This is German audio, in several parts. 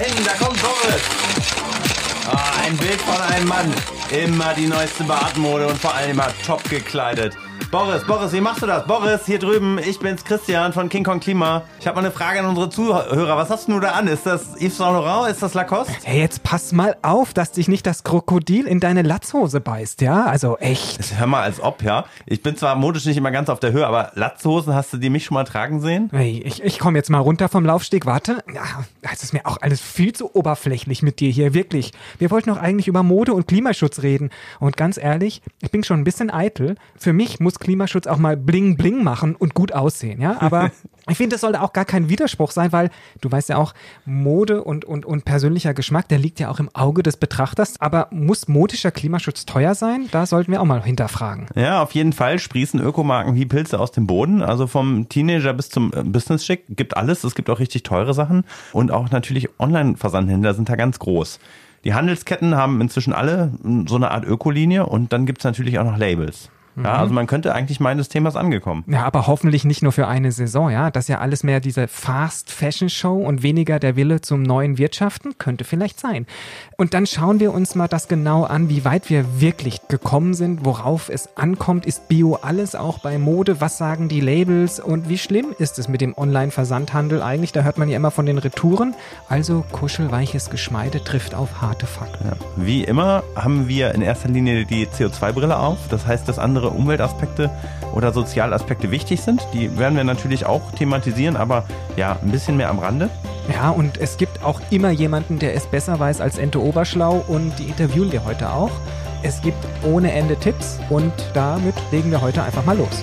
hinten, da kommt Boris. Ah, ein Bild von einem Mann. Immer die neueste Bartmode und vor allem immer top gekleidet. Boris, Boris, wie machst du das? Boris, hier drüben, ich bin's, Christian von King Kong Klima. Ich habe mal eine Frage an unsere Zuhörer. Was hast du da an? Ist das Yves Saint Laurent? Ist das Lacoste? Hey, jetzt pass mal auf, dass dich nicht das Krokodil in deine Latzhose beißt, ja? Also echt. Hör mal, als ob, ja. Ich bin zwar modisch nicht immer ganz auf der Höhe, aber Latzhosen, hast du die mich schon mal tragen sehen? Hey, ich, ich komme jetzt mal runter vom Laufsteg. Warte. Ja, das ist mir auch alles viel zu oberflächlich mit dir hier, wirklich. Wir wollten doch eigentlich über Mode und Klimaschutz reden. Und ganz ehrlich, ich bin schon ein bisschen eitel. Für mich muss Klimaschutz auch mal bling bling machen und gut aussehen, ja. Aber ich finde, das sollte auch gar kein Widerspruch sein, weil du weißt ja auch, Mode und, und, und persönlicher Geschmack, der liegt ja auch im Auge des Betrachters. Aber muss modischer Klimaschutz teuer sein? Da sollten wir auch mal hinterfragen. Ja, auf jeden Fall sprießen Ökomarken wie Pilze aus dem Boden. Also vom Teenager bis zum äh, Business-Schick gibt alles. Es gibt auch richtig teure Sachen. Und auch natürlich Online-Versandhändler sind da ganz groß. Die Handelsketten haben inzwischen alle so eine Art Ökolinie und dann gibt's natürlich auch noch Labels. Ja, also man könnte eigentlich meinen, das Thema ist angekommen. Ja, aber hoffentlich nicht nur für eine Saison, ja. Das ist ja alles mehr diese Fast Fashion Show und weniger der Wille zum neuen Wirtschaften, könnte vielleicht sein. Und dann schauen wir uns mal das genau an, wie weit wir wirklich gekommen sind, worauf es ankommt. Ist Bio alles auch bei Mode? Was sagen die Labels? Und wie schlimm ist es mit dem Online-Versandhandel eigentlich? Da hört man ja immer von den Retouren. Also kuschelweiches Geschmeide trifft auf harte Fakten. Ja. Wie immer haben wir in erster Linie die CO2-Brille auf. Das heißt, dass andere Umweltaspekte oder Sozialaspekte wichtig sind. Die werden wir natürlich auch thematisieren, aber ja, ein bisschen mehr am Rande. Ja, und es gibt auch immer jemanden, der es besser weiß als Ente Oberschlau und die interviewen wir heute auch. Es gibt ohne Ende Tipps und damit legen wir heute einfach mal los.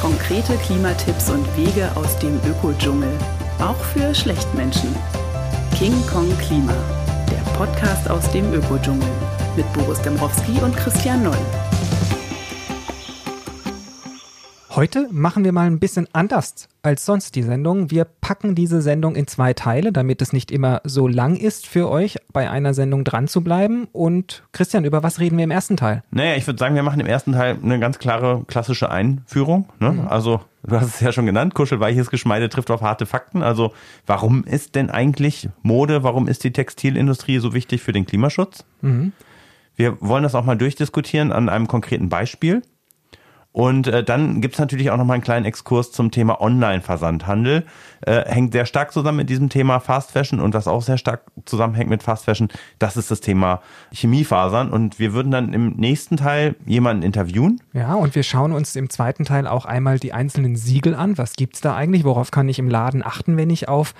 Konkrete Klimatipps und Wege aus dem Ökodschungel. Auch für Schlechtmenschen. King Kong Klima. Der Podcast aus dem Ökodschungel. Mit Boris Dembrowski und Christian Noll. Heute machen wir mal ein bisschen anders als sonst die Sendung. Wir packen diese Sendung in zwei Teile, damit es nicht immer so lang ist für euch, bei einer Sendung dran zu bleiben. Und Christian, über was reden wir im ersten Teil? Naja, ich würde sagen, wir machen im ersten Teil eine ganz klare klassische Einführung. Ne? Mhm. Also, du hast es ja schon genannt, kuschelweiches Geschmeide trifft auf harte Fakten. Also, warum ist denn eigentlich Mode, warum ist die Textilindustrie so wichtig für den Klimaschutz? Mhm. Wir wollen das auch mal durchdiskutieren an einem konkreten Beispiel. Und äh, dann gibt's natürlich auch noch mal einen kleinen Exkurs zum Thema Online-Versandhandel. Äh, hängt sehr stark zusammen mit diesem Thema Fast Fashion und was auch sehr stark zusammenhängt mit Fast Fashion, das ist das Thema Chemiefasern. Und wir würden dann im nächsten Teil jemanden interviewen. Ja, und wir schauen uns im zweiten Teil auch einmal die einzelnen Siegel an. Was gibt's da eigentlich? Worauf kann ich im Laden achten, wenn ich auf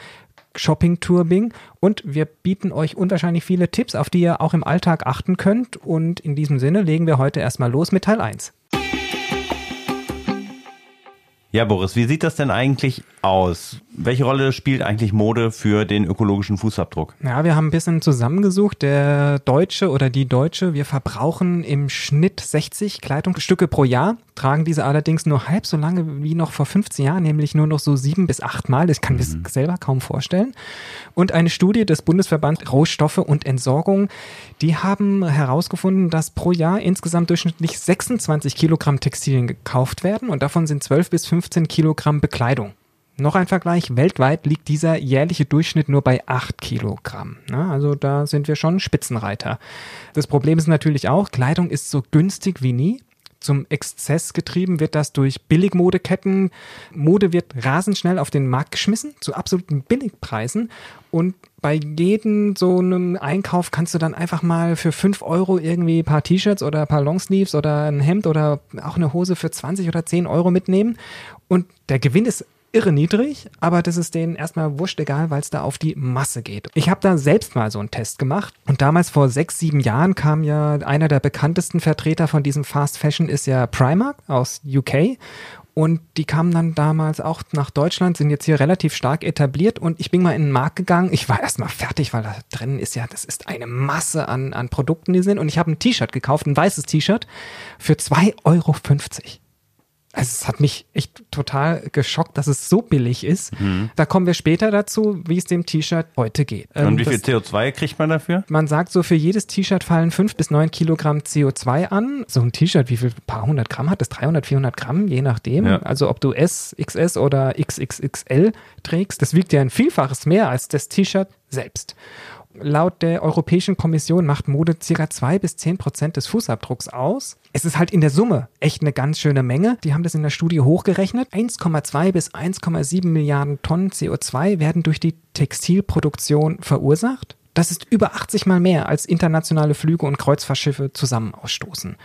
Shopping-Tour bin. Und wir bieten euch unwahrscheinlich viele Tipps, auf die ihr auch im Alltag achten könnt. Und in diesem Sinne legen wir heute erstmal los mit Teil 1. Ja, Boris, wie sieht das denn eigentlich aus? Welche Rolle spielt eigentlich Mode für den ökologischen Fußabdruck? Ja, wir haben ein bisschen zusammengesucht. Der Deutsche oder die Deutsche, wir verbrauchen im Schnitt 60 Kleidungsstücke pro Jahr, tragen diese allerdings nur halb so lange wie noch vor 15 Jahren, nämlich nur noch so sieben bis acht Mal. Das kann mhm. mir selber kaum vorstellen. Und eine Studie des Bundesverbands Rohstoffe und Entsorgung, die haben herausgefunden, dass pro Jahr insgesamt durchschnittlich 26 Kilogramm Textilien gekauft werden und davon sind 12 bis 15 Kilogramm Bekleidung. Noch ein Vergleich, weltweit liegt dieser jährliche Durchschnitt nur bei 8 Kilogramm. also da sind wir schon Spitzenreiter. Das Problem ist natürlich auch, Kleidung ist so günstig wie nie. Zum Exzess getrieben wird das durch Billigmodeketten. Mode wird rasend schnell auf den Markt geschmissen, zu absoluten Billigpreisen. Und bei jedem so einem Einkauf kannst du dann einfach mal für 5 Euro irgendwie ein paar T-Shirts oder ein paar Longsleeves oder ein Hemd oder auch eine Hose für 20 oder 10 Euro mitnehmen. Und der Gewinn ist irre niedrig, aber das ist denen erstmal wurscht egal, weil es da auf die Masse geht. Ich habe da selbst mal so einen Test gemacht und damals vor sechs, sieben Jahren kam ja einer der bekanntesten Vertreter von diesem Fast Fashion ist ja Primark aus UK und die kamen dann damals auch nach Deutschland, sind jetzt hier relativ stark etabliert und ich bin mal in den Markt gegangen. Ich war erstmal fertig, weil da drin ist ja, das ist eine Masse an, an Produkten, die sind. Und ich habe ein T-Shirt gekauft, ein weißes T-Shirt für 2,50 Euro. Also es hat mich echt total geschockt, dass es so billig ist. Mhm. Da kommen wir später dazu, wie es dem T-Shirt heute geht. Und ähm, wie viel CO2 kriegt man dafür? Man sagt so, für jedes T-Shirt fallen fünf bis neun Kilogramm CO2 an. So ein T-Shirt, wie viel, ein paar hundert Gramm hat das? 300, 400 Gramm, je nachdem. Ja. Also ob du S, XS oder XXXL trägst, das wiegt ja ein Vielfaches mehr als das T-Shirt selbst. Laut der Europäischen Kommission macht Mode circa zwei bis zehn Prozent des Fußabdrucks aus. Es ist halt in der Summe echt eine ganz schöne Menge. Die haben das in der Studie hochgerechnet. 1,2 bis 1,7 Milliarden Tonnen CO2 werden durch die Textilproduktion verursacht. Das ist über 80 mal mehr, als internationale Flüge und Kreuzfahrtschiffe zusammen ausstoßen.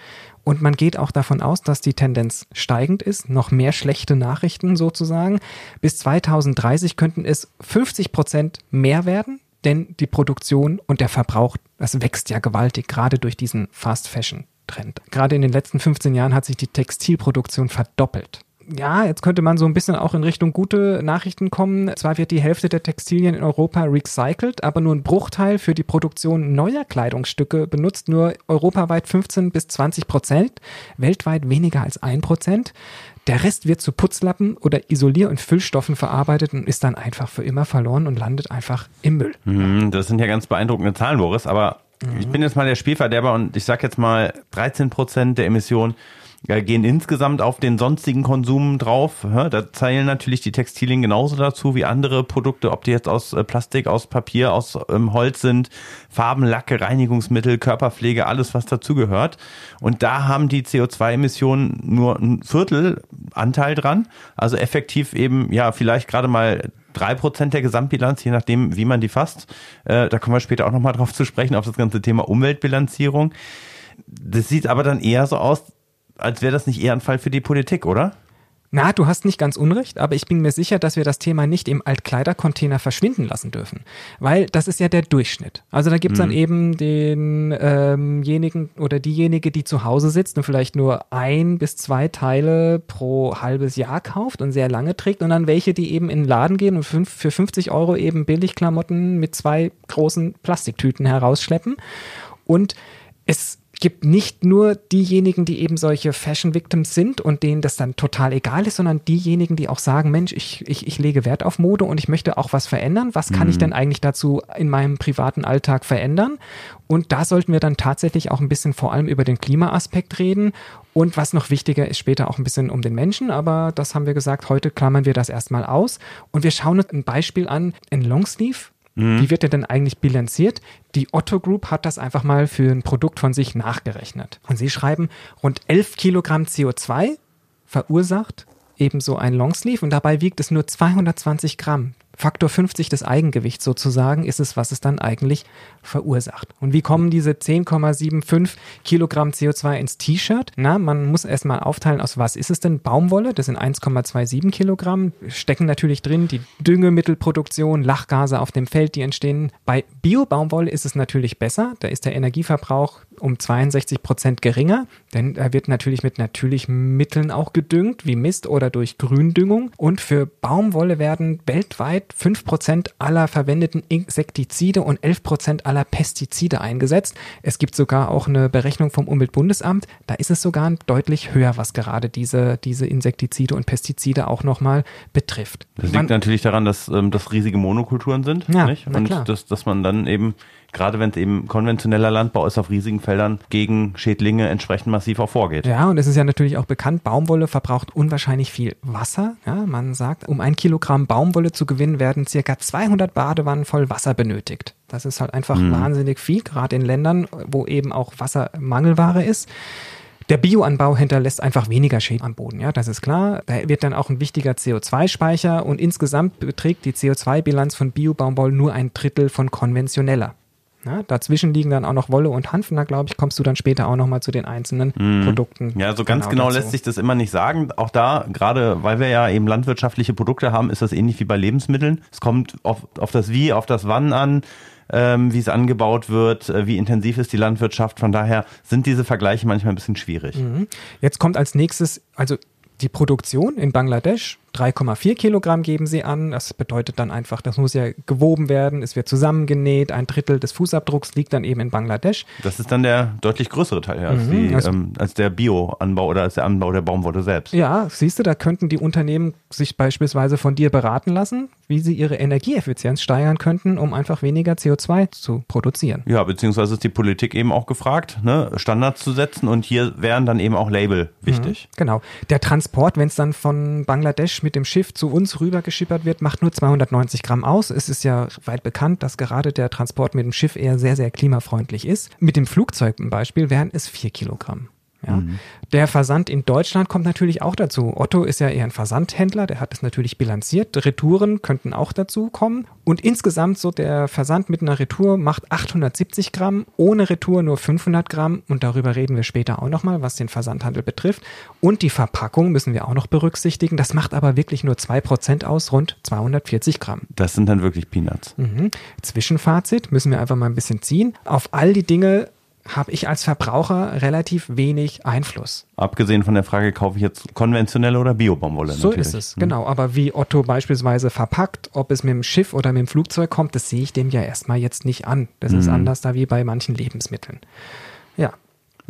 Und man geht auch davon aus, dass die Tendenz steigend ist, noch mehr schlechte Nachrichten sozusagen. Bis 2030 könnten es 50 Prozent mehr werden denn die Produktion und der Verbrauch, das wächst ja gewaltig, gerade durch diesen Fast Fashion Trend. Gerade in den letzten 15 Jahren hat sich die Textilproduktion verdoppelt. Ja, jetzt könnte man so ein bisschen auch in Richtung gute Nachrichten kommen. Zwar wird die Hälfte der Textilien in Europa recycelt, aber nur ein Bruchteil für die Produktion neuer Kleidungsstücke benutzt, nur europaweit 15 bis 20 Prozent, weltweit weniger als ein Prozent. Der Rest wird zu Putzlappen oder Isolier- und Füllstoffen verarbeitet und ist dann einfach für immer verloren und landet einfach im Müll. Mhm, das sind ja ganz beeindruckende Zahlen, Boris, aber mhm. ich bin jetzt mal der Spielverderber und ich sag jetzt mal 13 Prozent der Emissionen gehen insgesamt auf den sonstigen Konsum drauf. Da zählen natürlich die Textilien genauso dazu wie andere Produkte, ob die jetzt aus äh, Plastik, aus Papier, aus ähm, Holz sind, Farben, Lacke, Reinigungsmittel, Körperpflege, alles was dazugehört. Und da haben die CO2-Emissionen nur ein Viertel Anteil dran. Also effektiv eben, ja, vielleicht gerade mal drei Prozent der Gesamtbilanz, je nachdem, wie man die fasst. Äh, da kommen wir später auch nochmal drauf zu sprechen, auf das ganze Thema Umweltbilanzierung. Das sieht aber dann eher so aus, als wäre das nicht eher ein Fall für die Politik, oder? Na, du hast nicht ganz unrecht, aber ich bin mir sicher, dass wir das Thema nicht im Altkleidercontainer verschwinden lassen dürfen. Weil das ist ja der Durchschnitt. Also da gibt's mhm. dann eben denjenigen ähm oder diejenige, die zu Hause sitzt und vielleicht nur ein bis zwei Teile pro halbes Jahr kauft und sehr lange trägt und dann welche, die eben in den Laden gehen und fünf, für 50 Euro eben Billigklamotten mit zwei großen Plastiktüten herausschleppen. Und es gibt nicht nur diejenigen, die eben solche Fashion Victims sind und denen das dann total egal ist, sondern diejenigen, die auch sagen, Mensch, ich, ich, ich lege Wert auf Mode und ich möchte auch was verändern. Was kann mhm. ich denn eigentlich dazu in meinem privaten Alltag verändern? Und da sollten wir dann tatsächlich auch ein bisschen vor allem über den Klimaaspekt reden. Und was noch wichtiger ist, später auch ein bisschen um den Menschen. Aber das haben wir gesagt, heute klammern wir das erstmal aus. Und wir schauen uns ein Beispiel an, ein Longsleeve Mhm. Wie wird der denn eigentlich bilanziert? Die Otto Group hat das einfach mal für ein Produkt von sich nachgerechnet. Und sie schreiben, rund 11 Kilogramm CO2 verursacht ebenso ein Longsleeve und dabei wiegt es nur 220 Gramm. Faktor 50 des Eigengewichts sozusagen ist es, was es dann eigentlich verursacht. Und wie kommen diese 10,75 Kilogramm CO2 ins T-Shirt? Na, man muss erstmal aufteilen, aus was ist es denn? Baumwolle, das sind 1,27 Kilogramm, stecken natürlich drin die Düngemittelproduktion, Lachgase auf dem Feld, die entstehen. Bei Bio-Baumwolle ist es natürlich besser, da ist der Energieverbrauch um 62 Prozent geringer, denn er wird natürlich mit natürlichen Mitteln auch gedüngt, wie Mist oder durch Gründüngung. Und für Baumwolle werden weltweit 5 Prozent aller verwendeten Insektizide und 11 Prozent aller Pestizide eingesetzt. Es gibt sogar auch eine Berechnung vom Umweltbundesamt, da ist es sogar deutlich höher, was gerade diese, diese Insektizide und Pestizide auch nochmal betrifft. Das liegt man, natürlich daran, dass ähm, das riesige Monokulturen sind ja, nicht? und dass, dass man dann eben gerade wenn es eben konventioneller Landbau ist auf riesigen Feldern, gegen Schädlinge entsprechend massiv auch vorgeht. Ja, und es ist ja natürlich auch bekannt, Baumwolle verbraucht unwahrscheinlich viel Wasser. Ja, man sagt, um ein Kilogramm Baumwolle zu gewinnen, werden circa 200 Badewannen voll Wasser benötigt. Das ist halt einfach mhm. wahnsinnig viel, gerade in Ländern, wo eben auch Wasser Mangelware ist. Der Bioanbau hinterlässt einfach weniger Schäden am Boden, ja, das ist klar. Da wird dann auch ein wichtiger CO2-Speicher und insgesamt beträgt die CO2-Bilanz von Biobaumwolle nur ein Drittel von konventioneller. Ja, dazwischen liegen dann auch noch Wolle und Hanf und da glaube ich, kommst du dann später auch nochmal zu den einzelnen mm. Produkten. Ja, so ganz genau, genau lässt sich das immer nicht sagen. Auch da, gerade weil wir ja eben landwirtschaftliche Produkte haben, ist das ähnlich wie bei Lebensmitteln. Es kommt auf, auf das Wie, auf das Wann an, ähm, wie es angebaut wird, äh, wie intensiv ist die Landwirtschaft. Von daher sind diese Vergleiche manchmal ein bisschen schwierig. Mhm. Jetzt kommt als nächstes, also die Produktion in Bangladesch 3,4 Kilogramm geben sie an. Das bedeutet dann einfach, das muss ja gewoben werden, es wird zusammengenäht. Ein Drittel des Fußabdrucks liegt dann eben in Bangladesch. Das ist dann der deutlich größere Teil als, Mhm, die, also- ähm, als der Bioanbau oder als der Anbau der Baumwolle selbst. Ja, siehst du, da könnten die Unternehmen sich beispielsweise von dir beraten lassen, wie sie ihre Energieeffizienz steigern könnten, um einfach weniger CO2 zu produzieren. Ja, beziehungsweise ist die Politik eben auch gefragt, ne, Standards zu setzen und hier wären dann eben auch Label wichtig. Genau. Der Transport, wenn es dann von Bangladesch mit dem Schiff zu uns rüber geschippert wird, macht nur 290 Gramm aus. Es ist ja weit bekannt, dass gerade der Transport mit dem Schiff eher sehr, sehr klimafreundlich ist. Mit dem Flugzeug zum Beispiel wären es 4 Kilogramm. Ja. Der Versand in Deutschland kommt natürlich auch dazu. Otto ist ja eher ein Versandhändler, der hat es natürlich bilanziert. Retouren könnten auch dazu kommen. Und insgesamt so der Versand mit einer Retour macht 870 Gramm, ohne Retour nur 500 Gramm. Und darüber reden wir später auch nochmal, was den Versandhandel betrifft. Und die Verpackung müssen wir auch noch berücksichtigen. Das macht aber wirklich nur 2% aus, rund 240 Gramm. Das sind dann wirklich Peanuts. Mhm. Zwischenfazit müssen wir einfach mal ein bisschen ziehen. Auf all die Dinge habe ich als Verbraucher relativ wenig Einfluss. Abgesehen von der Frage, kaufe ich jetzt konventionelle oder Bio-Baumwolle? So natürlich. ist es, Hm. genau. Aber wie Otto beispielsweise verpackt, ob es mit dem Schiff oder mit dem Flugzeug kommt, das sehe ich dem ja erstmal jetzt nicht an. Das ist anders da wie bei manchen Lebensmitteln. Ja,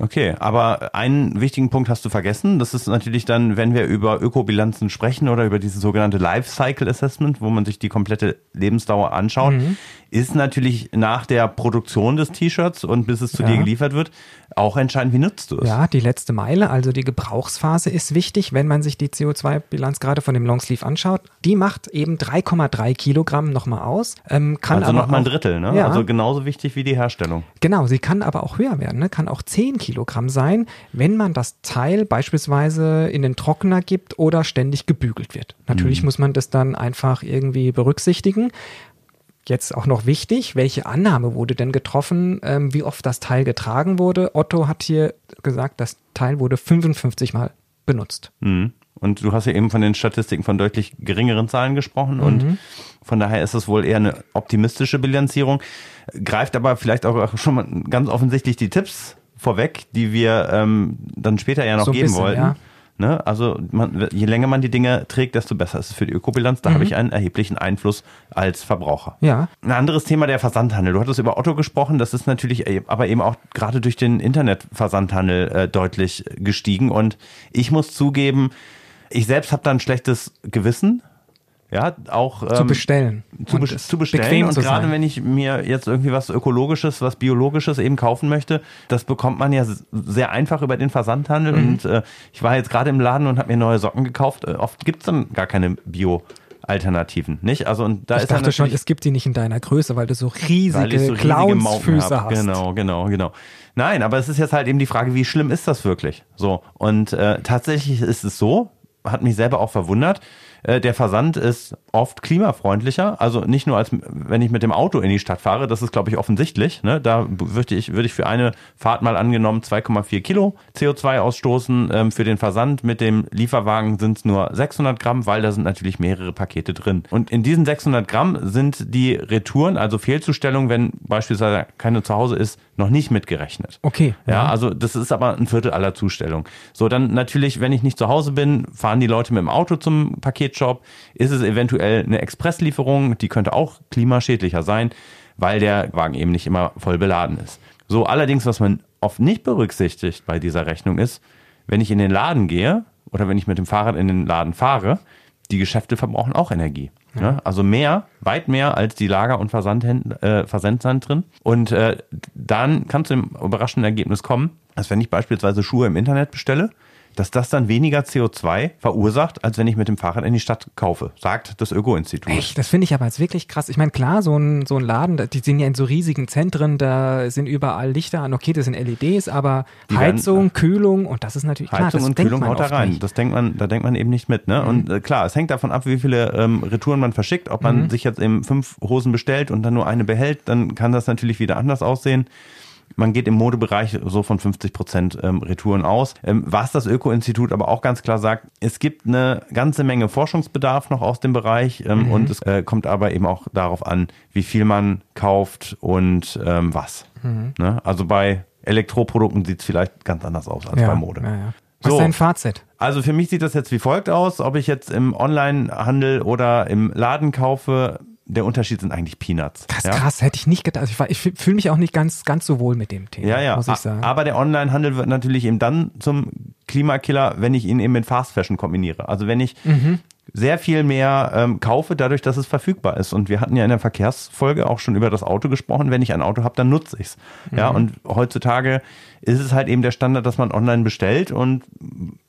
Okay, aber einen wichtigen Punkt hast du vergessen. Das ist natürlich dann, wenn wir über Ökobilanzen sprechen oder über dieses sogenannte Lifecycle Assessment, wo man sich die komplette Lebensdauer anschaut, Mhm. ist natürlich nach der Produktion des T-Shirts und bis es zu Ja. dir geliefert wird, auch entscheidend, wie nutzt du es. Ja, die letzte Meile, also die Gebrauchsphase ist wichtig, wenn man sich die CO2-Bilanz gerade von dem Longsleeve anschaut. Die macht eben 3,3 Kilogramm nochmal aus. Ähm, kann Also nochmal ein Drittel, ne? Ja, Also genauso wichtig wie die Herstellung. Genau, sie kann aber auch höher werden, ne? kann auch 10 Kilogramm sein, wenn man das Teil beispielsweise in den Trockner gibt oder ständig gebügelt wird. Natürlich muss man das dann einfach irgendwie berücksichtigen. Jetzt auch noch wichtig, welche Annahme wurde denn getroffen, ähm, wie oft das Teil getragen wurde? Otto hat hier gesagt, das Teil wurde 55 Mal benutzt. Mhm. Und du hast ja eben von den Statistiken von deutlich geringeren Zahlen gesprochen Mhm. und von daher ist es wohl eher eine optimistische Bilanzierung, greift aber vielleicht auch schon mal ganz offensichtlich die Tipps vorweg, die wir ähm, dann später ja noch So geben bisschen, wollten. ja. Ne? Also man, je länger man die Dinge trägt, desto besser ist es für die Ökobilanz. Da habe ich einen erheblichen Einfluss als Verbraucher. Mhm. Ja, Ein anderes Thema der Versandhandel. Du hattest über Otto gesprochen, das ist natürlich e- aber eben auch gerade durch den Internetversandhandel äh, deutlich gestiegen. Und ich muss zugeben, ich selbst habe da ein schlechtes Gewissen. Ja, auch zu ähm, bestellen. zu, Und bes- es zu bestellen. bequem Und zu gerade wenn ich mir jetzt irgendwie was Ökologisches, was Biologisches eben kaufen möchte, das bekommt man ja sehr einfach über den Versandhandel. Mhm. Und äh, ich war jetzt gerade im Laden und habe mir neue Socken gekauft. Äh, oft gibt's dann gar keine Bio-Alternativen, nicht? Also und da ich ist dachte schon, es gibt die nicht in deiner Größe, weil du so riesige so Clownsfüße hast. Genau, genau, genau. Nein, aber es ist jetzt halt eben die Frage, wie schlimm ist das wirklich? So und äh, tatsächlich ist es so, hat mich selber auch verwundert. Äh, der Versand ist oft klimafreundlicher, also nicht nur als wenn ich mit dem Auto in die Stadt fahre, das ist glaube ich offensichtlich. Ne? Da würde ich würde ich für eine Fahrt mal angenommen 2,4 Kilo CO2 ausstoßen. Ähm, für den Versand mit dem Lieferwagen sind es nur 600 Gramm, weil da sind natürlich mehrere Pakete drin. Und in diesen 600 Gramm sind die Retouren, also Fehlzustellungen, wenn beispielsweise keine zu Hause ist, noch nicht mitgerechnet. Okay. Ja, also das ist aber ein Viertel aller Zustellungen. So, dann natürlich, wenn ich nicht zu Hause bin, fahren die Leute mit dem Auto zum Paketshop. Ist es eventuell eine Expresslieferung, die könnte auch klimaschädlicher sein, weil der Wagen eben nicht immer voll beladen ist. So, allerdings, was man oft nicht berücksichtigt bei dieser Rechnung ist, wenn ich in den Laden gehe oder wenn ich mit dem Fahrrad in den Laden fahre, die Geschäfte verbrauchen auch Energie. Ne? Also mehr, weit mehr als die Lager- und äh, Versendzentren. Und äh, dann kann zu dem überraschenden Ergebnis kommen, dass wenn ich beispielsweise Schuhe im Internet bestelle, dass das dann weniger CO2 verursacht, als wenn ich mit dem Fahrrad in die Stadt kaufe, sagt das Öko-Institut. Echt, das finde ich aber jetzt wirklich krass. Ich meine, klar, so ein, so ein Laden, die sind ja in so riesigen Zentren, da sind überall Lichter an. Okay, das sind LEDs, aber Die werden- Heizung, Kühlung und das ist natürlich klar. Heizung und Kühlung haut da rein. nicht. Mhm. Das denkt man, da denkt man eben nicht mit. Ne? Und äh, klar, es hängt davon ab, wie viele ähm, Retouren man verschickt. Ob man Mhm. sich jetzt eben fünf Hosen bestellt und dann nur eine behält, dann kann das natürlich wieder anders aussehen. Man geht im Modebereich so von 50 Prozent ähm, Retouren aus. Ähm, was das Öko-Institut aber auch ganz klar sagt, es gibt eine ganze Menge Forschungsbedarf noch aus dem Bereich ähm, Mhm. und es äh, kommt aber eben auch darauf an, wie viel man kauft und ähm, was. Mhm. Ne? Also bei Elektroprodukten sieht es vielleicht ganz anders aus als bei Mode. Ja, ja. Was So. ist dein Fazit? Also für mich sieht das jetzt wie folgt aus, ob ich jetzt im Onlinehandel oder im Laden kaufe, der Unterschied sind eigentlich Peanuts. Krass, ja? krass, hätte ich nicht gedacht. Ich, war- ich fühle mich auch nicht ganz, ganz so wohl mit dem Thema, Ja, ja. muss ich sagen. Aber der Onlinehandel wird natürlich eben dann zum Klimakiller, wenn ich ihn eben mit Fast Fashion kombiniere. Also wenn ich Mhm. Sehr viel mehr ähm, kaufe, dadurch, dass es verfügbar ist. Und wir hatten ja in der Verkehrsfolge auch schon über das Auto gesprochen. Wenn ich ein Auto habe, dann nutze ich's. Ja, und heutzutage ist es halt eben der Standard, dass man online bestellt und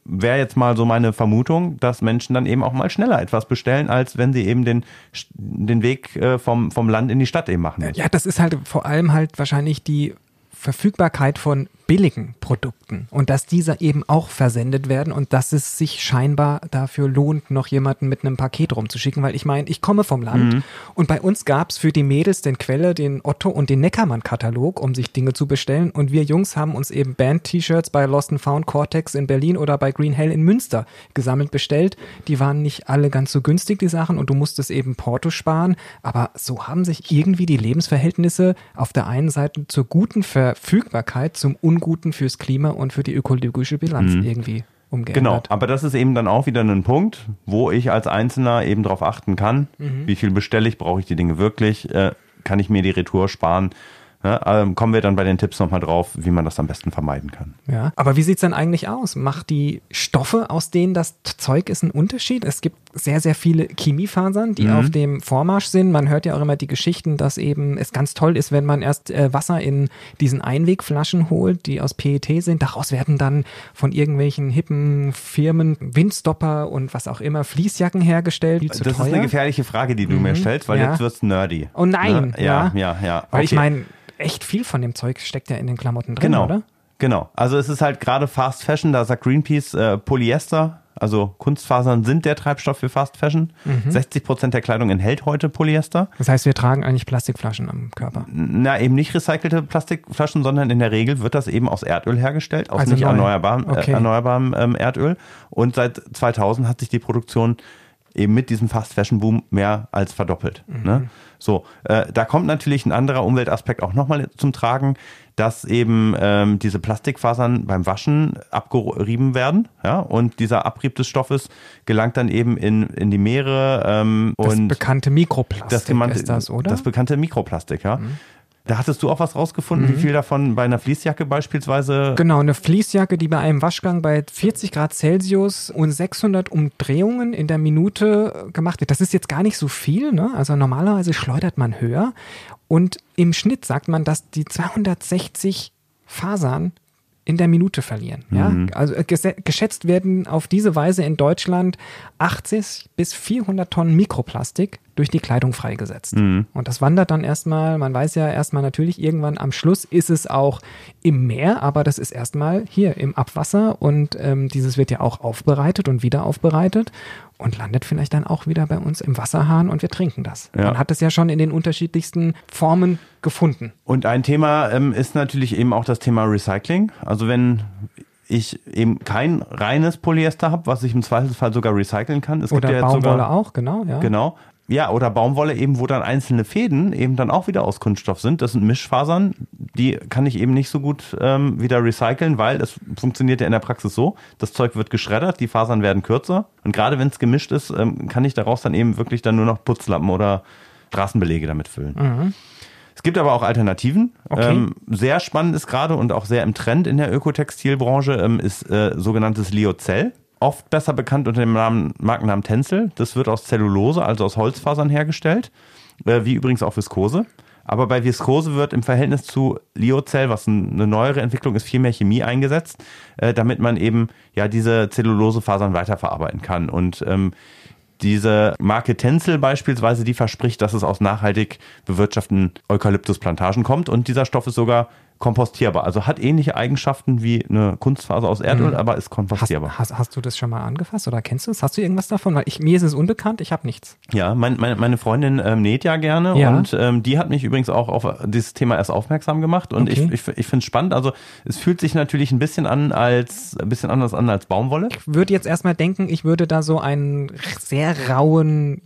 wäre jetzt mal so meine Vermutung, dass Menschen dann eben auch mal schneller etwas bestellen, als wenn sie eben den, den Weg äh, vom, vom Land in die Stadt eben machen müssen. Ja, das ist halt vor allem halt wahrscheinlich die Verfügbarkeit von billigen Produkten und dass diese eben auch versendet werden und dass es sich scheinbar dafür lohnt, noch jemanden mit einem Paket rumzuschicken, weil ich meine, ich komme vom Land Mhm. und bei uns gab's für die Mädels den Quelle, den Otto und den Neckermann-Katalog, um sich Dinge zu bestellen und wir Jungs haben uns eben Band-T-Shirts bei Lost and Found Cortex in Berlin oder bei Green Hell in Münster gesammelt bestellt. Die waren nicht alle ganz so günstig, die Sachen, und du musstest eben Porto sparen, aber so haben sich irgendwie die Lebensverhältnisse auf der einen Seite zur guten Verfügbarkeit, zum Unguten fürs Klima und für die ökologische Bilanz irgendwie umgeändert. Genau, aber das ist eben dann auch wieder ein Punkt, wo ich als Einzelner eben darauf achten kann, wie viel bestelle ich, brauche ich die Dinge wirklich, äh, kann ich mir die Retour sparen. Ja, ähm, kommen wir dann bei den Tipps nochmal drauf, wie man das am besten vermeiden kann. Ja, aber wie sieht's denn eigentlich aus? Macht die Stoffe, aus denen das Zeug ist, einen Unterschied? Es gibt sehr, sehr viele Chemiefasern, die auf dem Vormarsch sind. Man hört ja auch immer die Geschichten, dass eben es ganz toll ist, wenn man erst äh, Wasser in diesen Einwegflaschen holt, die aus PET sind. Daraus werden dann von irgendwelchen hippen Firmen Windstopper und was auch immer Fließjacken hergestellt. Das teuer. ist eine gefährliche Frage, die du mir stellst, weil Ja. jetzt wird's nerdy. Oh nein, Ne? Ja, ja. ja, ja. Weil ich okay. meine, echt viel von dem Zeug steckt ja in den Klamotten drin, Genau. oder? Genau. Also es ist halt gerade Fast Fashion, da sagt Greenpeace äh, Polyester, also Kunstfasern sind der Treibstoff für Fast Fashion. Mhm. 60 Prozent der Kleidung enthält heute Polyester. Das heißt, wir tragen eigentlich Plastikflaschen am Körper. Na, eben nicht recycelte Plastikflaschen, sondern in der Regel wird das eben aus Erdöl hergestellt, aus Also nicht neu. erneuerbarem, Okay. äh, erneuerbarem ähm, Erdöl. Und seit 2000 hat sich die Produktion eben mit diesem Fast Fashion Boom mehr als verdoppelt. Mhm. Ne? So, äh, da kommt natürlich ein anderer Umweltaspekt auch nochmal zum Tragen, dass eben ähm, diese Plastikfasern beim Waschen abgerieben werden, ja, und dieser Abrieb des Stoffes gelangt dann eben in, in die Meere ähm, Das und bekannte Mikroplastik das, ist das, oder? Mhm. das bekannte Mikroplastik, ja. Da hattest du auch was rausgefunden, wie viel davon bei einer Fließjacke beispielsweise. Genau, eine Fließjacke, die bei einem Waschgang bei 40 Grad Celsius und 600 Umdrehungen in der Minute äh, gemacht wird. Das ist jetzt gar nicht so viel, ne? Also normalerweise schleudert man höher. Und im Schnitt sagt man, dass die 260 Fasern in der Minute verlieren. Ja? Also äh, geschätzt werden auf diese Weise in Deutschland 80 bis 400 Tonnen Mikroplastik durch die Kleidung freigesetzt. Und das wandert dann erstmal, man weiß ja erstmal natürlich, irgendwann am Schluss ist es auch im Meer, aber das ist erstmal hier im Abwasser und ähm, dieses wird ja auch aufbereitet und wieder aufbereitet und landet vielleicht dann auch wieder bei uns im Wasserhahn und wir trinken das. Ja. Man hat es ja schon in den unterschiedlichsten Formen gefunden. Und ein Thema ähm, ist natürlich eben auch das Thema Recycling. Also wenn ich eben kein reines Polyester habe, was ich im Zweifelsfall sogar recyceln kann. Es Oder gibt ja jetzt Baumwolle sogar, auch, genau, ja. Genau. Ja, oder Baumwolle eben, wo dann einzelne Fäden eben dann auch wieder aus Kunststoff sind. Das sind Mischfasern, die kann ich eben nicht so gut ähm, wieder recyceln, weil es funktioniert ja in der Praxis so, das Zeug wird geschreddert, die Fasern werden kürzer und gerade wenn es gemischt ist, ähm, kann ich daraus dann eben wirklich dann nur noch Putzlappen oder Straßenbelege damit füllen. Es gibt aber auch Alternativen. Okay. Ähm, sehr spannend ist gerade und auch sehr im Trend in der Ökotextilbranche ähm, ist äh, sogenanntes Liozell. Oft besser bekannt unter dem Namen, Markennamen Tencel. Das wird aus Zellulose, also aus Holzfasern hergestellt, äh, wie übrigens auch Viskose. Aber bei Viskose wird im Verhältnis zu Liozell, was ein- eine neuere Entwicklung ist, viel mehr Chemie eingesetzt, äh, damit man eben ja diese Zellulosefasern weiterverarbeiten kann. Und ähm, diese Marke Tencel beispielsweise, die verspricht, dass es aus nachhaltig bewirtschafteten Eukalyptusplantagen kommt und dieser Stoff ist sogar kompostierbar. Also hat ähnliche Eigenschaften wie eine Kunstfaser aus Erdöl, aber ist Hast, kompostierbar. hast, hast du das schon mal angefasst oder kennst du es? Hast du irgendwas davon? Weil ich, mir ist es unbekannt, ich habe nichts. Ja, mein, meine, meine Freundin ähm, näht ja gerne Ja. und ähm, die hat mich übrigens auch auf dieses Thema erst aufmerksam gemacht und Okay. ich, ich, ich finde es spannend. Also es fühlt sich natürlich ein bisschen an als ein bisschen anders an als Baumwolle. Ich würde jetzt erstmal denken, ich würde da so einen sehr rauen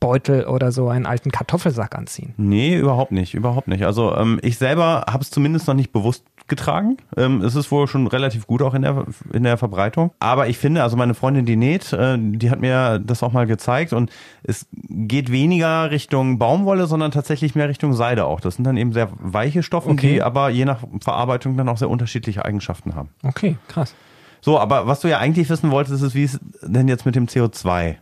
Jutebeutel oder so einen alten Kartoffelsack anziehen. Nee, überhaupt nicht, überhaupt nicht. Also ähm, ich selber habe es zumindest noch nicht bewusst getragen. Ähm, es ist wohl schon relativ gut auch in der, in der Verbreitung. Aber ich finde, also meine Freundin, die näht, äh, die hat mir das auch mal gezeigt und es geht weniger Richtung Baumwolle, sondern tatsächlich mehr Richtung Seide auch. Das sind dann eben sehr weiche Stoffe, Okay. die aber je nach Verarbeitung dann auch sehr unterschiedliche Eigenschaften haben. Okay, krass. So, aber was du ja eigentlich wissen wolltest, ist, wie es denn jetzt mit dem CO2?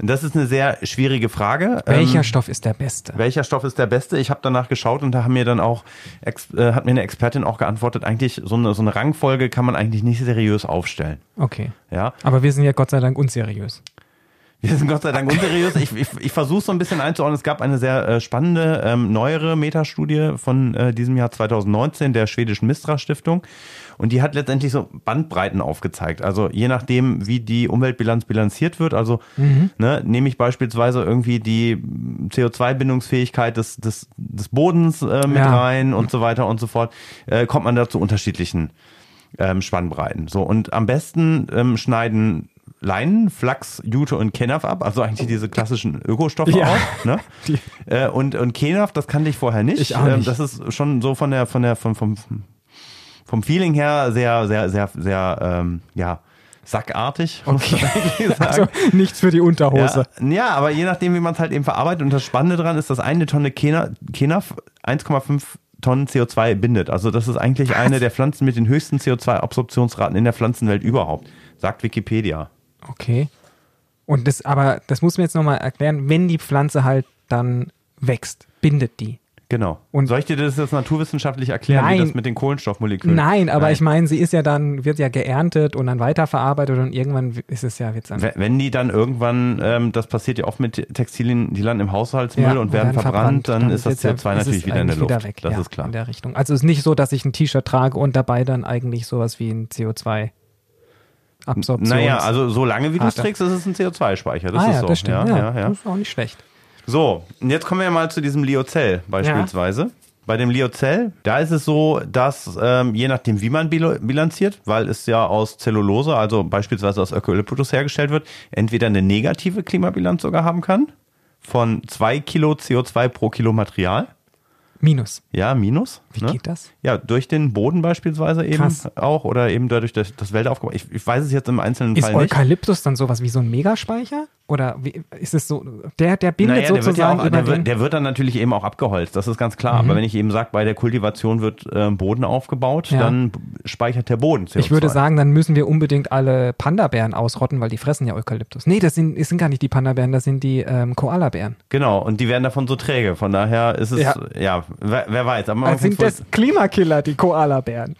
Und das ist eine sehr schwierige Frage. Welcher Ähm, Stoff ist der beste? welcher Stoff ist der beste? Ich habe danach geschaut und da haben mir dann auch äh, hat mir eine Expertin auch geantwortet, eigentlich so eine, so eine Rangfolge kann man eigentlich nicht seriös aufstellen. Okay. Ja, Aber wir sind ja Gott sei Dank unseriös. wir sind Gott sei Dank unseriös. Ich, ich, ich versuche so ein bisschen einzuordnen. Es gab eine sehr äh, spannende, ähm, neuere Metastudie von äh, diesem Jahr 2019 der schwedischen Mistra Stiftung. Und die hat letztendlich so Bandbreiten aufgezeigt. Also je nachdem, wie die Umweltbilanz bilanziert wird. Also ne, nehme ich beispielsweise irgendwie die CO2-Bindungsfähigkeit des, des, des Bodens äh, mit Ja. rein und so weiter und so fort, äh, kommt man da zu unterschiedlichen ähm, Spannbreiten. So, und am besten ähm, schneiden Leinen, Flachs, Jute und Kenaf ab, also eigentlich diese klassischen Ökostoffe Ja. auch. Ne? Äh, und, und Kenaf, das kannte ich vorher nicht. Ich auch Ähm, nicht. das ist schon so von der, von der, vom, vom, vom Feeling her sehr, sehr, sehr, sehr, ähm, ja, sackartig, sagen. Also nichts für die Unterhose. Ja, ja, aber je nachdem, wie man es halt eben verarbeitet. Und das Spannende dran ist, dass eine Tonne Kena- Kenaf 1,5 Tonnen CO2 bindet. Also das ist eigentlich eine der Pflanzen mit den höchsten CO2-Absorptionsraten in der Pflanzenwelt überhaupt, sagt Wikipedia. Okay. Und das, aber das muss mir jetzt nochmal erklären, wenn die Pflanze halt dann wächst, bindet die. Genau. Und- soll ich dir das jetzt naturwissenschaftlich erklären, Nein. wie das mit den Kohlenstoffmolekülen? Nein, aber Nein. ich meine, sie ist ja dann, wird ja geerntet und dann weiterverarbeitet und irgendwann ist es ja jetzt dann. Wenn- die dann irgendwann, ähm, das passiert ja oft mit Textilien, die landen im Haushaltsmüll Ja, und werden verbrannt, dann, ist das wird's ja- CO2 ist es natürlich wieder in der Luft. weg, das ja, ist klar. In der Richtung. Also es ist nicht so, dass ich ein T-Shirt trage und dabei dann eigentlich sowas wie ein CO2 Absorption. Naja, also solange wie du es Rate. trägst, ist es ein CO2-Speicher. Das ah, ist ja, so. das stimmt. Ja, ja, ja. Das ist auch nicht schlecht. So, und jetzt kommen wir mal zu diesem Liozell beispielsweise. Bei dem Liozell, da ist es so, dass ähm, je nachdem, wie man bil- bilanziert, weil es ja aus Zellulose, also beispielsweise aus Eukalyptus hergestellt wird, entweder eine negative Klimabilanz sogar haben kann, von zwei Kilo CO2 pro Kilo Material. Minus. Ja, minus. Wie ne? geht das? Ja, durch den Boden beispielsweise eben Krass. auch oder eben dadurch, dass das Wälder Ich, ich weiß es jetzt im einzelnen Ist Fall nicht. Eukalyptus dann sowas wie so ein Megaspeicher? Oder wie, ist es so, der, der bindet Naja, der wird, ja sozusagen auch, über der, wird, der wird dann natürlich eben auch abgeholzt, das ist ganz klar. Aber wenn ich eben sage, bei der Kultivation wird äh, Boden aufgebaut, Ja. dann speichert der Boden CO2. Ich würde sagen, dann müssen wir unbedingt alle Panda-Bären ausrotten, weil die fressen ja Eukalyptus. Nee, das sind, das sind gar nicht die Panda-Bären, das sind die ähm, Koala-Bären. Genau, und die werden davon so träge. Von daher ist es, ja, Ja. wer, wer weiß. Aber man Das sind das Klimakiller, die Koala-Bären.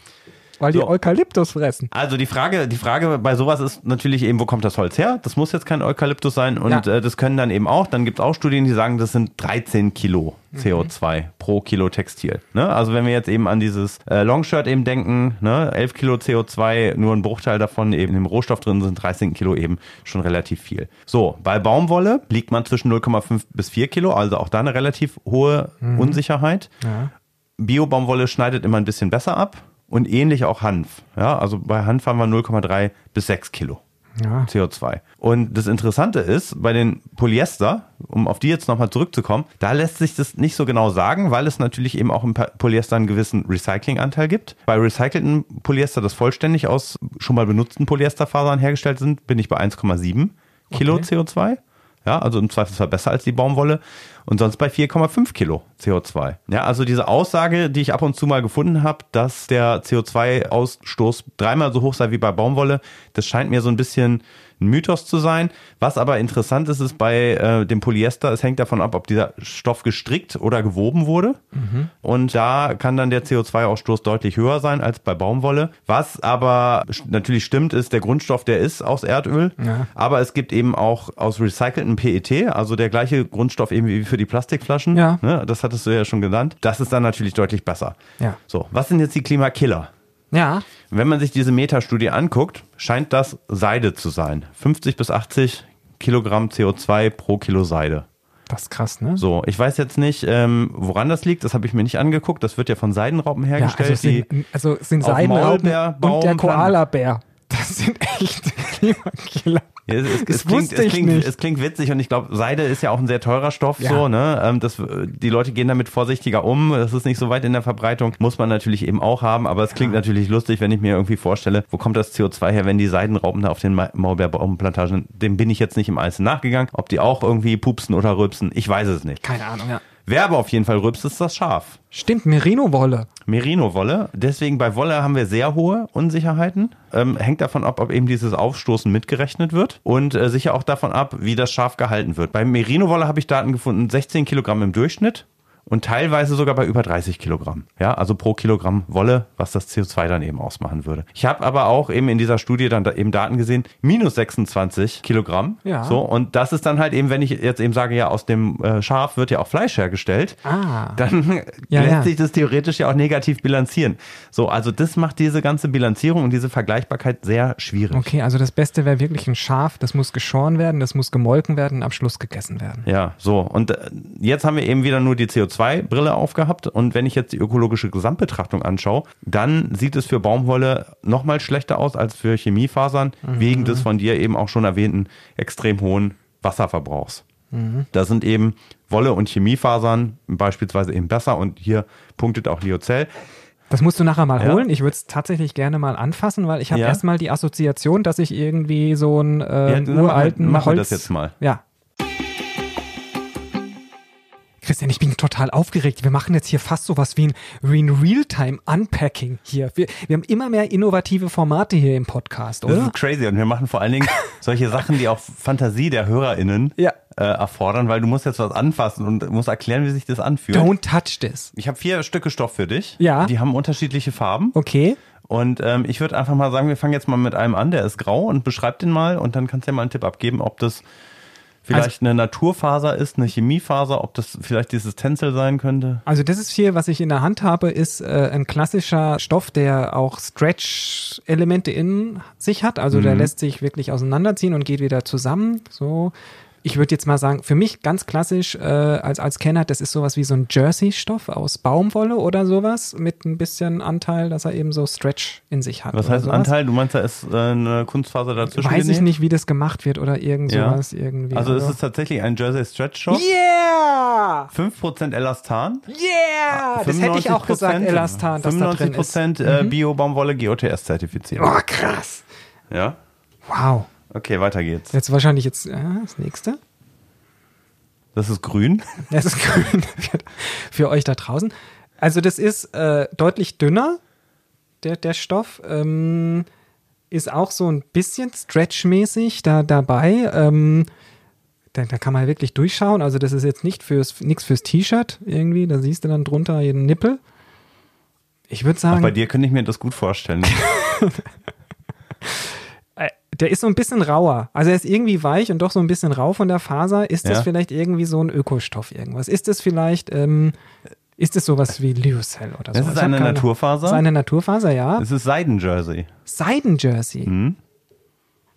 Weil die So. Eukalyptus fressen. Also die Frage, die Frage bei sowas ist natürlich eben, wo kommt das Holz her? Das muss jetzt kein Eukalyptus sein und Ja. äh, das können dann eben auch, dann gibt es auch Studien, die sagen, das sind 13 Kilo Mhm. CO2 pro Kilo Textil. Ne? Also wenn wir jetzt eben an dieses äh, Longshirt eben denken, ne? 11 Kilo CO2, nur ein Bruchteil davon eben im Rohstoff drin sind 13 Kilo eben schon relativ viel. So, bei Baumwolle liegt man zwischen 0,5 bis 4 Kilo, also auch da eine relativ hohe Mhm. Unsicherheit. Ja. Bio-Baumwolle schneidet immer ein bisschen besser ab und ähnlich auch Hanf. Ja, also bei Hanf haben wir 0,3 bis 6 Kilo Ja. CO2. Und das Interessante ist, bei den Polyester, um auf die jetzt nochmal zurückzukommen, da lässt sich das nicht so genau sagen, weil es natürlich eben auch im Polyester einen gewissen Recyclinganteil gibt. Bei recycelten Polyester, das vollständig aus schon mal benutzten Polyesterfasern hergestellt sind, bin ich bei 1,7 Kilo Okay. CO2. Ja, also im Zweifelsfall besser als die Baumwolle. Und sonst bei 4,5 Kilo CO2. Ja, also diese Aussage, die ich ab und zu mal gefunden habe, dass der CO2-Ausstoß dreimal so hoch sei wie bei Baumwolle, das scheint mir so ein bisschen ein Mythos zu sein. Was aber interessant ist, ist bei äh, dem Polyester, es hängt davon ab, ob dieser Stoff gestrickt oder gewoben wurde. Und da kann dann der CO2-Ausstoß deutlich höher sein als bei Baumwolle. Was aber natürlich stimmt, ist, der Grundstoff, der ist aus Erdöl. Ja. Aber es gibt eben auch aus recyceltem PET, also der gleiche Grundstoff eben wie für die Plastikflaschen. Ja. Ne, das hattest du ja schon genannt. Das ist dann natürlich deutlich besser. Ja. So, was sind jetzt die Klimakiller? Ja. Wenn man sich diese Metastudie anguckt, scheint das Seide zu sein. 50 bis 80 Kilogramm CO2 pro Kilo Seide. Das ist krass, ne? So, ich weiß jetzt nicht, ähm, woran das liegt. Das habe ich mir nicht angeguckt. Das wird ja von Seidenraupen ja, hergestellt. also es sind, also es sind Seidenraupen und der. Koalabär. Das sind echt Klimakiller. Ja, es, es, es, klingt, klingt, es klingt witzig und ich glaube, Seide ist ja auch ein sehr teurer Stoff, Ja. so, ne? Ähm, Das, die Leute gehen damit vorsichtiger um. Das ist nicht so weit in der Verbreitung. Muss man natürlich eben auch haben, aber es klingt natürlich lustig, wenn ich mir irgendwie vorstelle, wo kommt das CO2 her, wenn die Seidenraupen da auf den Ma- Maulbeerbaumplantagen, dem bin ich jetzt nicht im Einzelnen nachgegangen. Ob die auch irgendwie pupsen oder rülpsen, ich weiß es nicht. Keine Ahnung, ja. Wer aber auf jeden Fall rülpst, ist das Schaf. Stimmt, Merino-Wolle. Merino-Wolle. Deswegen bei Wolle haben wir sehr hohe Unsicherheiten. Ähm, hängt davon ab, ob eben dieses Aufstoßen mitgerechnet wird und äh, sicher auch davon ab, wie das Schaf gehalten wird. Bei Merino-Wolle habe ich Daten gefunden, 16 Kilogramm im Durchschnitt und teilweise sogar bei über 30 Kilogramm. Ja, also pro Kilogramm Wolle, was das CO2 dann eben ausmachen würde. Ich habe aber auch eben in dieser Studie dann da eben Daten gesehen, minus 26 Kilogramm. Ja. So, und das ist dann halt eben, wenn ich jetzt eben sage, ja, aus dem äh, Schaf wird ja auch Fleisch hergestellt, Ah. dann Ja, lässt ja. sich das theoretisch ja auch negativ bilanzieren. So, also das macht diese ganze Bilanzierung und diese Vergleichbarkeit sehr schwierig. Okay, also das Beste wäre wirklich ein Schaf, das muss geschoren werden, das muss gemolken werden und am Schluss gegessen werden. Ja, so. Und äh, jetzt haben wir eben wieder nur die CO2-Brille aufgehabt. Und wenn ich jetzt die ökologische Gesamtbetrachtung anschaue, dann sieht es für Baumwolle noch mal schlechter aus als für Chemiefasern, wegen des von dir eben auch schon erwähnten extrem hohen Wasserverbrauchs. Da sind eben Wolle und Chemiefasern beispielsweise eben besser und hier punktet auch Liozell. Das musst du nachher mal Ja. holen. Ich würde es tatsächlich gerne mal anfassen, weil ich habe Ja. erstmal die Assoziation, dass ich irgendwie so einen äh, Ja, uralten wir Holz... das jetzt mal. Ja. Christian, ich bin total aufgeregt. Wir machen jetzt hier fast sowas wie ein, wie ein Realtime-Unpacking hier. Wir, wir haben immer mehr innovative Formate hier im Podcast, Das oder? ist crazy und wir machen vor allen Dingen solche Sachen, die auch Fantasie der HörerInnen Ja. äh, erfordern, weil du musst jetzt was anfassen und musst erklären, wie sich das anfühlt. Don't touch this. Ich habe vier Stücke Stoff für dich. Ja. Die haben unterschiedliche Farben. Okay. Und ähm, ich würde einfach mal sagen, wir fangen jetzt mal mit einem an, der ist grau und beschreib den mal und dann kannst du dir mal einen Tipp abgeben, ob das vielleicht Also- eine Naturfaser ist, eine Chemiefaser, ob das vielleicht dieses Tencel sein könnte. Also das ist hier, was ich in der Hand habe, ist äh, ein klassischer Stoff, der auch Stretch-Elemente in sich hat. Also der lässt sich wirklich auseinanderziehen und geht wieder zusammen. So. Ich würde jetzt mal sagen, für mich ganz klassisch äh, als, als Kenner, das ist sowas wie so ein Jersey-Stoff aus Baumwolle oder sowas mit ein bisschen Anteil, dass er eben so Stretch in sich hat. Was heißt. Anteil? Du meinst, da ist äh, eine Kunstfaser dazwischen Weiß ich genäht? nicht, wie das gemacht wird oder irgend Ja. sowas irgendwie. Also es ist tatsächlich ein Jersey Stretch Shop. Yeah! 5% Elastan. Yeah! Das hätte ich auch gesagt, 95%, Elastan, dass da drin ist. 95% äh, Bio-Baumwolle GOTS zertifiziert. Oh, krass. Ja? Wow. Okay, weiter geht's. Jetzt wahrscheinlich jetzt äh, das nächste. Das ist grün. Das ist grün für, euch da draußen. Also das ist äh, deutlich dünner, der, der Stoff. Ähm, ist auch so ein bisschen stretchmäßig da dabei. Ähm, da, da kann man wirklich durchschauen. Also das ist jetzt nicht fürs nichts fürs T-Shirt irgendwie. Da siehst du dann drunter jeden Nippel. Ich würde Auch sagen, bei dir könnte ich mir das gut vorstellen. der ist so ein bisschen rauer. Also er ist irgendwie weich und doch so ein bisschen rau von der Faser. Ist das Ja. vielleicht irgendwie so ein Ökostoff irgendwas? Ist das vielleicht, ähm, ist das sowas wie Lyocell oder so? Das ist eine keine- Naturfaser? Das ist eine Naturfaser, ja. Es ist Seidenjersey. Seidenjersey. Mhm.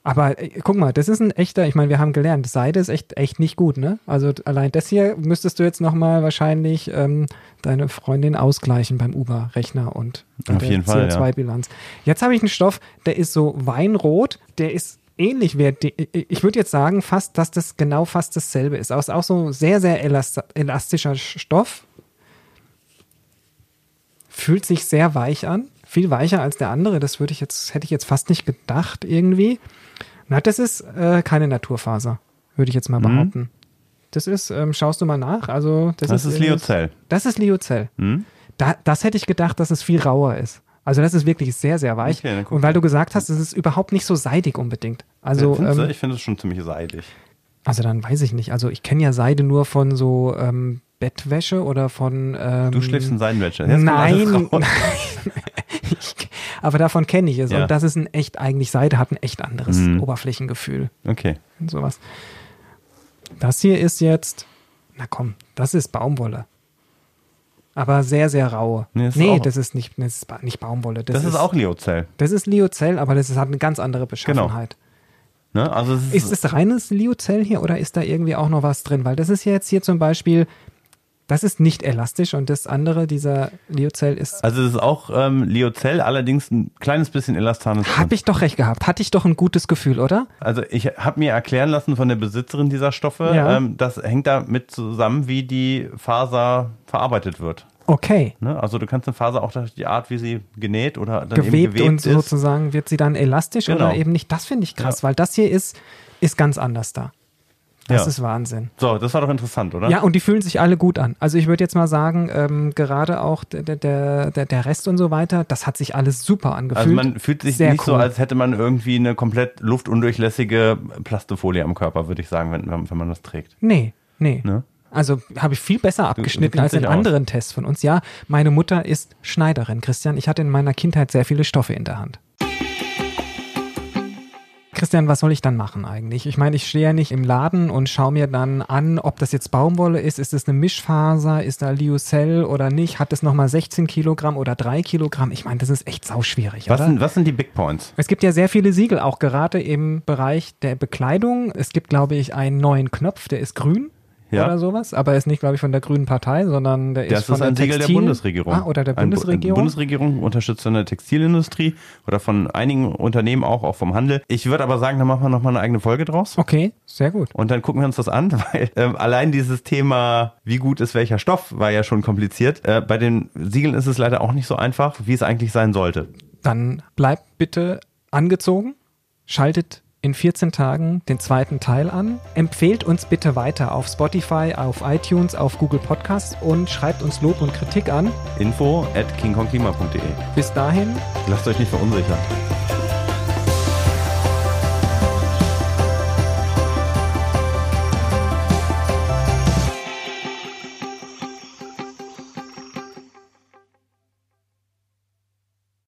Aber äh, guck mal, das ist ein echter, ich meine, wir haben gelernt, Seide ist echt, echt nicht gut, ne? Also allein das hier müsstest du jetzt nochmal wahrscheinlich ähm, deine Freundin ausgleichen beim Uber-Rechner und bei Auf der jeden Fall, ja. CO2-Bilanz. Jetzt habe ich einen Stoff, der ist so weinrot, der ist ähnlich wie, die- ich würde jetzt sagen fast, dass das genau fast dasselbe ist. Auch, auch so sehr, sehr elast elastischer Stoff. Fühlt sich sehr weich an, viel weicher als der andere. Das würde ich jetzt, hätte ich jetzt fast nicht gedacht irgendwie. Na, das ist äh, keine Naturfaser, würde ich jetzt mal behaupten. Das ist, ähm, schaust du mal nach. Also das, Das ist irgendwas- Liozell. Das ist Liozell. Hm? Da, das hätte ich gedacht, dass es viel rauer ist. Also das ist wirklich sehr, sehr weich. Okay, Und weil du gesagt hast, es ist überhaupt nicht so seidig unbedingt. Also, du? ähm, ich finde es schon ziemlich seidig. also dann weiß ich nicht. Also ich kenne ja Seide nur von so ähm, Bettwäsche oder von. Ähm, Du schläfst in Seidenwäsche. Jetzt Nein, raus. ich, aber davon kenne ich es. Ja. Und das ist ein echt, eigentlich Seide hat ein echt anderes Mhm. Oberflächengefühl Okay. und sowas. Das hier ist jetzt, na komm, das ist Baumwolle. Aber sehr, sehr rau. Nee, Nee, ist das ist nicht, das ist nicht Baumwolle. Das, ist, auch Liozell. Das ist Liozell, aber das ist, hat eine ganz andere Beschaffenheit. Ne? Also es ist, Ist es reines Liozell hier oder ist da irgendwie auch noch was drin? Weil das ist ja jetzt hier zum Beispiel Das ist nicht elastisch und das andere, dieser Liozell ist. Also es ist auch ähm, Liozell, allerdings ein kleines bisschen elastanes. Habe ich doch recht gehabt. Hatte ich doch ein gutes Gefühl, oder? Also ich habe mir erklären lassen von der Besitzerin dieser Stoffe, Ja. ähm, das hängt damit zusammen, wie die Faser verarbeitet wird. Okay. Ne? Also du kannst eine Faser auch durch die Art, wie sie genäht oder dann eben Gewebt gewebt und ist. sozusagen wird sie dann elastisch Genau. oder eben nicht. Das finde ich krass, Ja. weil das hier ist, ist ganz anders da. Das Ja. ist Wahnsinn. So, das war doch interessant, oder? Ja, und die fühlen sich alle gut an. Also ich würde jetzt mal sagen, ähm, gerade auch der, der, der, der Rest und so weiter, das hat sich alles super angefühlt. Also man fühlt sich Sehr nicht so, cool. als hätte man irgendwie eine komplett luftundurchlässige Plastefolie am Körper, würde ich sagen, wenn, wenn man das trägt. Nee, nee. Ne? Also habe ich viel besser abgeschnitten als in dich aus. anderen Tests von uns. Ja, meine Mutter ist Schneiderin, Christian. Ich hatte in meiner Kindheit sehr viele Stoffe in der Hand. Christian, was soll ich dann machen eigentlich? Ich meine, ich stehe ja nicht im Laden und schaue mir dann an, ob das jetzt Baumwolle ist, ist es eine Mischfaser, ist da Lyocell oder nicht, hat es nochmal 16 Kilogramm oder 3 Kilogramm? Ich meine, das ist echt sauschwierig, Was oder? sind, was sind die Big Points? Es gibt ja sehr viele Siegel, auch gerade im Bereich der Bekleidung. Es gibt, glaube ich, einen neuen Knopf, der ist grün Ja. oder sowas, aber er ist nicht, glaube ich, von der Grünen Partei, sondern der ist Das von ist ein der Siegel der Textil- Bundesregierung. Ah, oder der Ein Bu- Bundesregierung. Bundesregierung unterstützt eine Textilindustrie oder von einigen Unternehmen auch, auch vom Handel. Ich würde aber sagen, da machen wir nochmal eine eigene Folge draus. okay, sehr gut. Und dann gucken wir uns das an, weil ähm, allein dieses Thema, wie gut ist welcher Stoff, war ja schon kompliziert. Äh, bei den Siegeln ist es leider auch nicht so einfach, wie es eigentlich sein sollte. Dann bleibt bitte angezogen, schaltet in 14 Tagen den zweiten Teil an, empfehlt uns bitte weiter auf Spotify, auf iTunes, auf Google Podcasts und schreibt uns Lob und Kritik an. Info at kingkongklima.de. Bis dahin, Lasst euch nicht verunsichern.